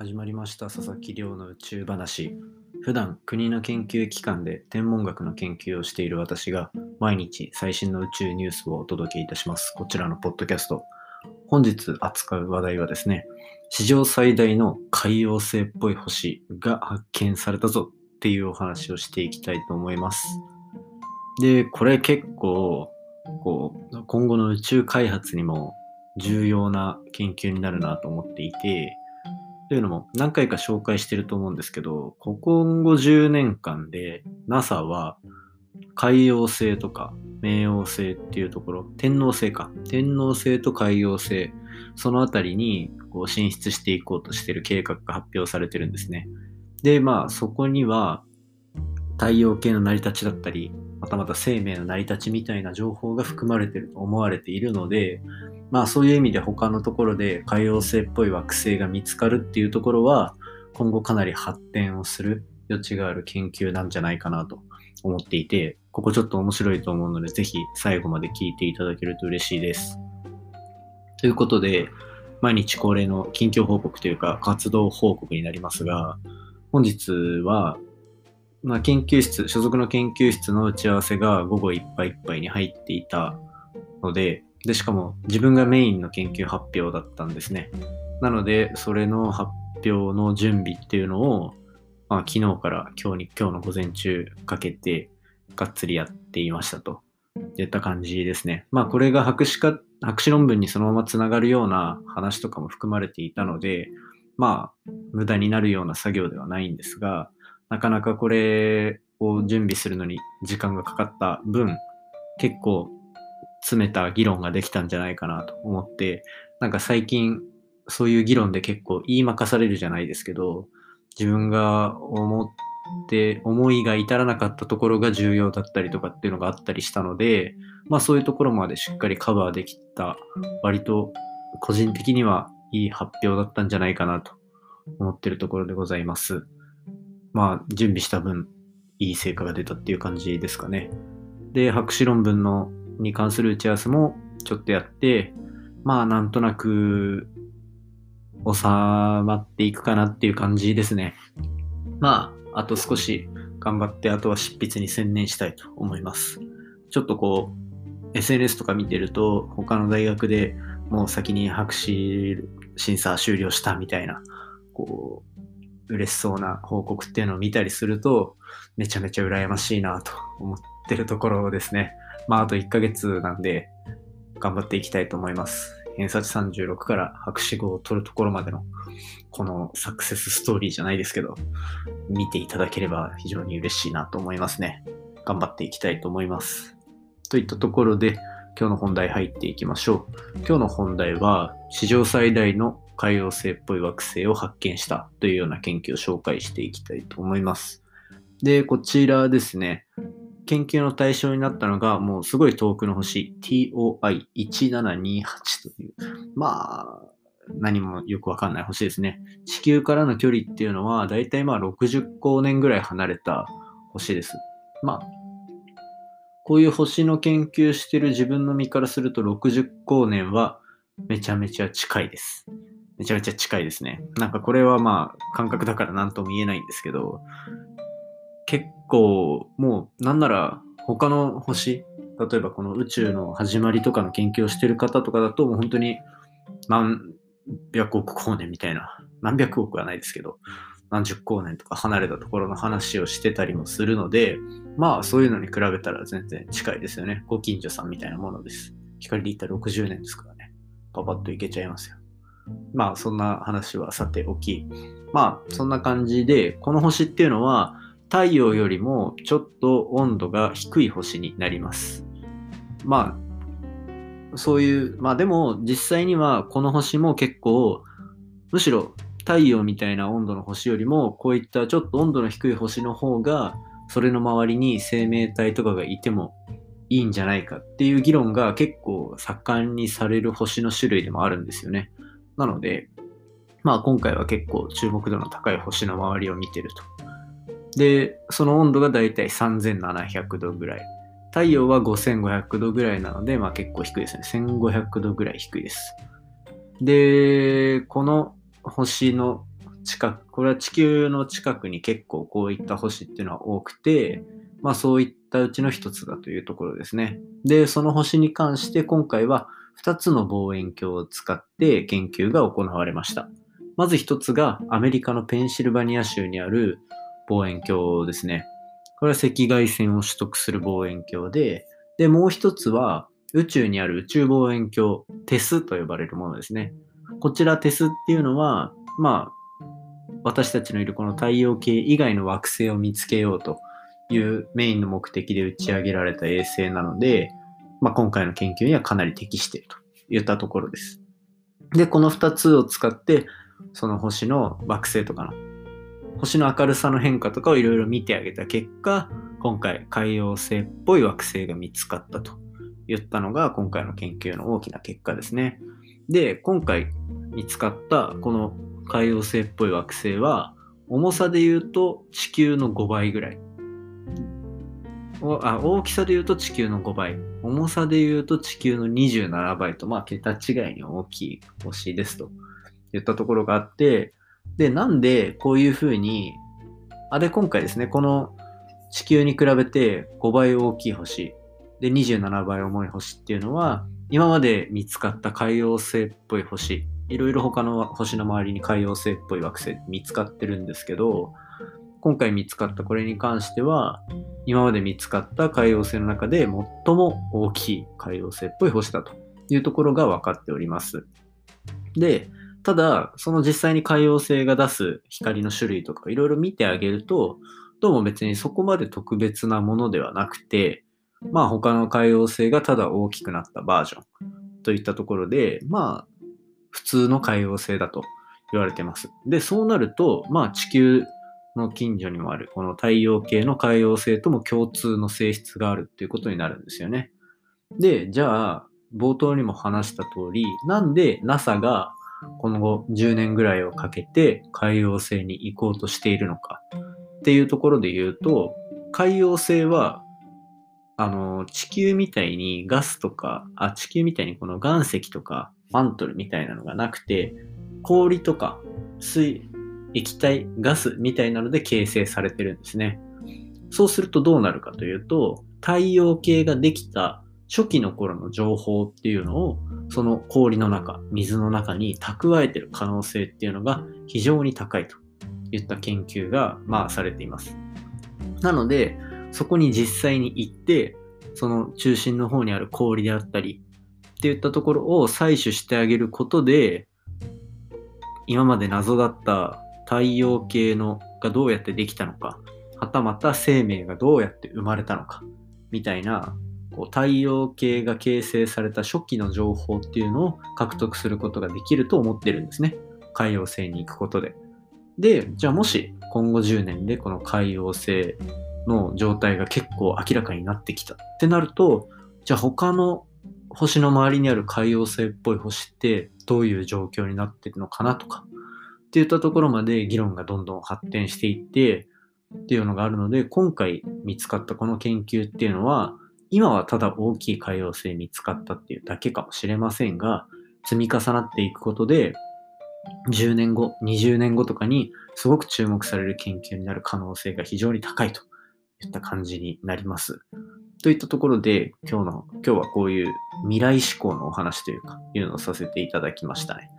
始まりました佐々木亮の宇宙話。普段国の研究機関で天文学の研究をしている私が毎日最新の宇宙ニュースをお届けいたします。こちらのポッドキャスト。本日扱う話題はですね史上最大の海洋星っぽい星が発見されたぞっていうお話をしていきたいと思います。でこれ結構こう今後の宇宙開発にも重要な研究になるなと思っていてというのも何回か紹介してると思うんですけど、ここ50年間で NASA は海洋星とか冥王星っていうところ、天王星か。天王星と海洋星、そのあたりにこう進出していこうとしてる計画が発表されてるんですね。で、まあそこには太陽系の成り立ちだったり、またまた生命の成り立ちみたいな情報が含まれてると思われているので、まあそういう意味で他のところで海洋星っぽい惑星が見つかるっていうところは今後かなり発展をする余地がある研究なんじゃないかなと思っていて、ここちょっと面白いと思うのでぜひ最後まで聞いていただけると嬉しいです。ということで、毎日恒例の近況報告というか活動報告になりますが、本日は、まあ、研究室、所属の研究室の打ち合わせが午後いっぱいいっぱいに入っていたので、で、しかも自分がメインの研究発表だったんですね。なので、それの発表の準備っていうのを、まあ、昨日から今日に、今日の午前中かけて、がっつりやっていましたと。いった感じですね。まあ、これが博士か、博士論文にそのままつながるような話とかも含まれていたので、まあ、無駄になるような作業ではないんですが、なかなかこれを準備するのに時間がかかった分、結構詰めた議論ができたんじゃないかなと思って、なんか最近そういう議論で結構言いまかされるじゃないですけど、自分が思って、思いが至らなかったところが重要だったりとかっていうのがあったりしたので、まあそういうところまでしっかりカバーできた、割と個人的にはいい発表だったんじゃないかなと思ってるところでございます。まあ準備した分、いい成果が出たっていう感じですかね。で、博士論文のに関する打ち合わせもちょっとやって、まあなんとなく収まっていくかなっていう感じですね。まあ、あと少し頑張って、あとは執筆に専念したいと思います。ちょっとこう、SNS とか見てると、他の大学でもう先に博士審査終了したみたいな、こう、嬉しそうな報告っていうのを見たりすると、めちゃめちゃ羨ましいなと思ってるところですね。まあ、あと1ヶ月なんで、頑張っていきたいと思います。偏差値36から博士号を取るところまでの、このサクセスストーリーじゃないですけど、見ていただければ非常に嬉しいなと思いますね。頑張っていきたいと思います。といったところで、今日の本題入っていきましょう。今日の本題は、史上最大の海洋星っぽい惑星を発見したというような研究を紹介していきたいと思います。で、こちらですね、研究の対象になったのが、もうすごい遠くの星、TOI1728 という、まあ、何もよくわかんない星ですね。地球からの距離っていうのは、だいたいまあ60光年ぐらい離れた星です。まあ、こういう星の研究してる自分の身からすると60光年はめちゃめちゃ近いです。めちゃめちゃ近いですね。なんかこれはまあ感覚だから何とも言えないんですけど、結構もうなんなら他の星例えばこの宇宙の始まりとかの研究をしてる方とかだともう本当に何百億光年みたいな何百億はないですけど何十光年とか離れたところの話をしてたりもするのでまあそういうのに比べたら全然近いですよね。ご近所さんみたいなものです。光で言ったら60年ですからね。パパッといけちゃいますよ。まあそんな話はさておきまあそんな感じでこの星っていうのは太陽よりもちょっと温度が低い星になります。まあ、そういう、まあでも実際にはこの星も結構、むしろ太陽みたいな温度の星よりも、こういったちょっと温度の低い星の方が、それの周りに生命体とかがいてもいいんじゃないかっていう議論が結構盛んにされる星の種類でもあるんですよね。なので、まあ今回は結構注目度の高い星の周りを見てると。で、その温度がだいたい3700度ぐらい。太陽は5500度ぐらいなので、まあ結構低いですね。1500度ぐらい低いです。で、この星の近く、これは地球の近くに結構こういった星っていうのは多くて、まあそういったうちの一つだというところですね。で、その星に関して今回は2つの望遠鏡を使って研究が行われました。まず1つがアメリカのペンシルバニア州にある望遠鏡ですね。これは赤外線を取得する望遠鏡で、で、もう1つは宇宙にある宇宙望遠鏡、テスと呼ばれるものですね。こちらテスっていうのは、まあ、私たちのいるこの太陽系以外の惑星を見つけようというメインの目的で打ち上げられた衛星なので、まあ、今回の研究にはかなり適しているといったところです。で、この2つを使って、その星の惑星とかの、星の明るさの変化とかをいろいろ見てあげた結果、今回海洋星っぽい惑星が見つかったといったのが今回の研究の大きな結果ですね。で、今回見つかったこの海洋星っぽい惑星は、重さで言うと地球の5倍ぐらい。あ大きさで言うと地球の5倍。重さで言うと地球の27倍と、まあ、桁違いに大きい星ですと。言ったところがあって、で、なんでこういうふうに、あ、で、今回ですね、この地球に比べて5倍大きい星、で、27倍重い星っていうのは、今まで見つかった海洋星っぽい星、いろいろ他の星の周りに海洋星っぽい惑星見つかってるんですけど、今回見つかったこれに関しては、今まで見つかった海洋星の中で最も大きい海洋星っぽい星だというところが分かっております。で、ただ、その実際に海洋星が出す光の種類とかいろいろ見てあげると、どうも別にそこまで特別なものではなくて、まあ他の海洋星がただ大きくなったバージョンといったところで、まあ普通の海洋星だと言われてます。で、そうなると、まあ地球の近所にもある、この太陽系の海洋星とも共通の性質があるっていうことになるんですよね。で、じゃあ、冒頭にも話した通り、なんで NASA がこの後10年ぐらいをかけて海洋星に行こうとしているのかっていうところで言うと、海洋星は、あの、地球みたいにガスとか、あ、地球みたいにこの岩石とかマントルみたいなのがなくて、氷とか水、液体、ガスみたいなので形成されてるんですね。そうするとどうなるかというと、太陽系ができた初期の頃の情報っていうのを、その氷の中、水の中に蓄えてる可能性っていうのが非常に高いといった研究が、まあ、されています。なので、そこに実際に行って、その中心の方にある氷であったり、っていったところを採取してあげることで、今まで謎だった太陽系のがどうやってできたのか、はたまた生命がどうやって生まれたのか、みたいな、こう太陽系が形成された初期の情報っていうのを獲得することができると思ってるんですね。海洋星に行くことで。で、じゃあもし今後10年でこの海洋星の状態が結構明らかになってきたってなると、じゃあ他の星の周りにある海洋星っぽい星ってどういう状況になってるのかなとか、っていったところまで議論がどんどん発展していって、っていうのがあるので、今回見つかったこの研究っていうのは、今はただ大きい海洋星見つかったっていうだけかもしれませんが、積み重なっていくことで、10年後、20年後とかにすごく注目される研究になる可能性が非常に高いといった感じになります。といったところで、今日の、今日はこういう未来志向のお話というか、いうのをさせていただきましたね。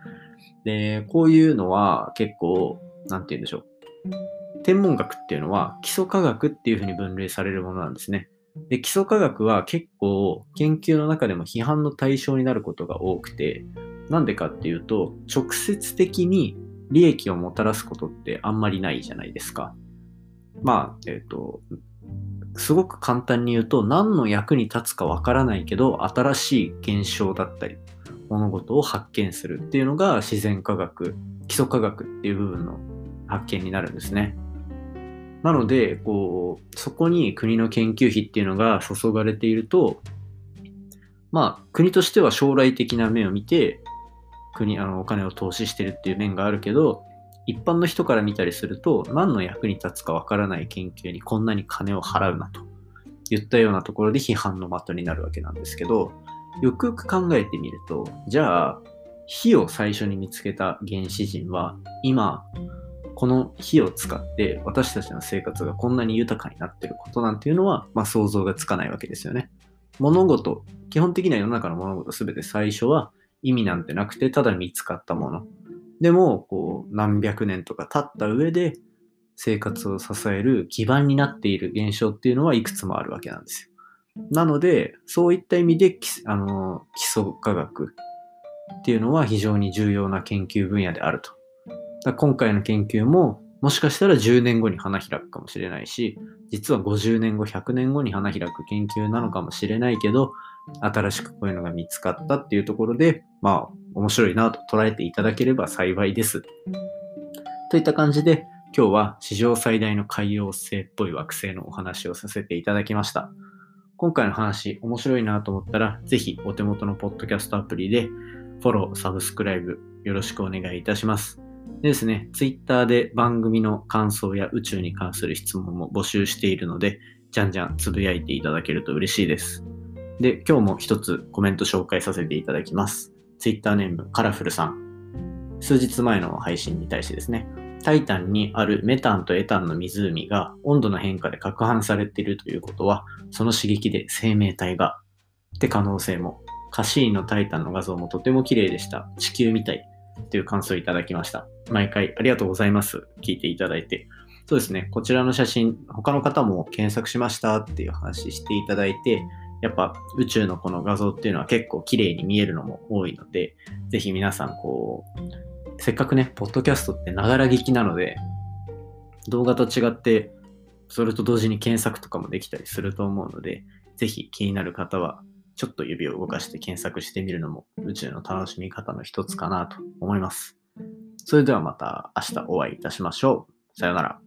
で、こういうのは結構、なんて言うんでしょう。天文学っていうのは基礎科学っていうふうに分類されるものなんですね。で、基礎科学は結構研究の中でも批判の対象になることが多くて、なんでかっていうと、直接的に利益をもたらすことってあんまりないじゃないですか。まあ、えっ、ー、と、すごく簡単に言うと、何の役に立つかわからないけど、新しい現象だったり、物事を発見するっていうのが自然科学、基礎科学っていう部分の発見になるんですね。なので、こう、そこに国の研究費っていうのが注がれていると、まあ、国としては将来的な目を見て、国、あの、お金を投資してるっていう面があるけど、一般の人から見たりすると、何の役に立つかわからない研究にこんなに金を払うなと言ったようなところで批判の的になるわけなんですけど、よくよく考えてみると、じゃあ、火を最初に見つけた原始人は、今、この火を使って私たちの生活がこんなに豊かになっていることなんていうのは、まあ、想像がつかないわけですよね。物事、基本的には世の中の物事すべて最初は意味なんてなくて、ただ見つかったもの。でも、こう、何百年とか経った上で、生活を支える基盤になっている現象っていうのはいくつもあるわけなんですよ。なので、そういった意味で、あの、基礎科学っていうのは非常に重要な研究分野であると。今回の研究も、もしかしたら10年後に花開くかもしれないし、実は50年後、100年後に花開く研究なのかもしれないけど、新しくこういうのが見つかったっていうところで、まあ、面白いなと捉えていただければ幸いです。といった感じで、今日は史上最大の海洋星っぽい惑星のお話をさせていただきました。今回の話面白いなと思ったら、ぜひお手元のポッドキャストアプリでフォロー、サブスクライブよろしくお願いいたします。でですね、Twitter で番組の感想や宇宙に関する質問も募集しているので、じゃんじゃんつぶやいていただけると嬉しいです。で、今日も一つコメント紹介させていただきます。Twitter ネームカラフルさん。数日前の配信に対してですね、タイタンにあるメタンとエタンの湖が温度の変化で攪拌されているということは、その刺激で生命体がって可能性も。カシーンのタイタンの画像もとても綺麗でした。地球みたい。という感想をいただきました。毎回ありがとうございます。聞いていただいて。そうですね、こちらの写真、他の方も検索しましたっていう話していただいて、やっぱ宇宙のこの画像っていうのは結構綺麗に見えるのも多いので、ぜひ皆さんこう、せっかくね、ポッドキャストってながら聞きなので、動画と違って、それと同時に検索とかもできたりすると思うので、ぜひ気になる方はちょっと指を動かして検索してみるのも宇宙の楽しみ方の一つかなと思います。それではまた明日お会いいたしましょう。さようなら。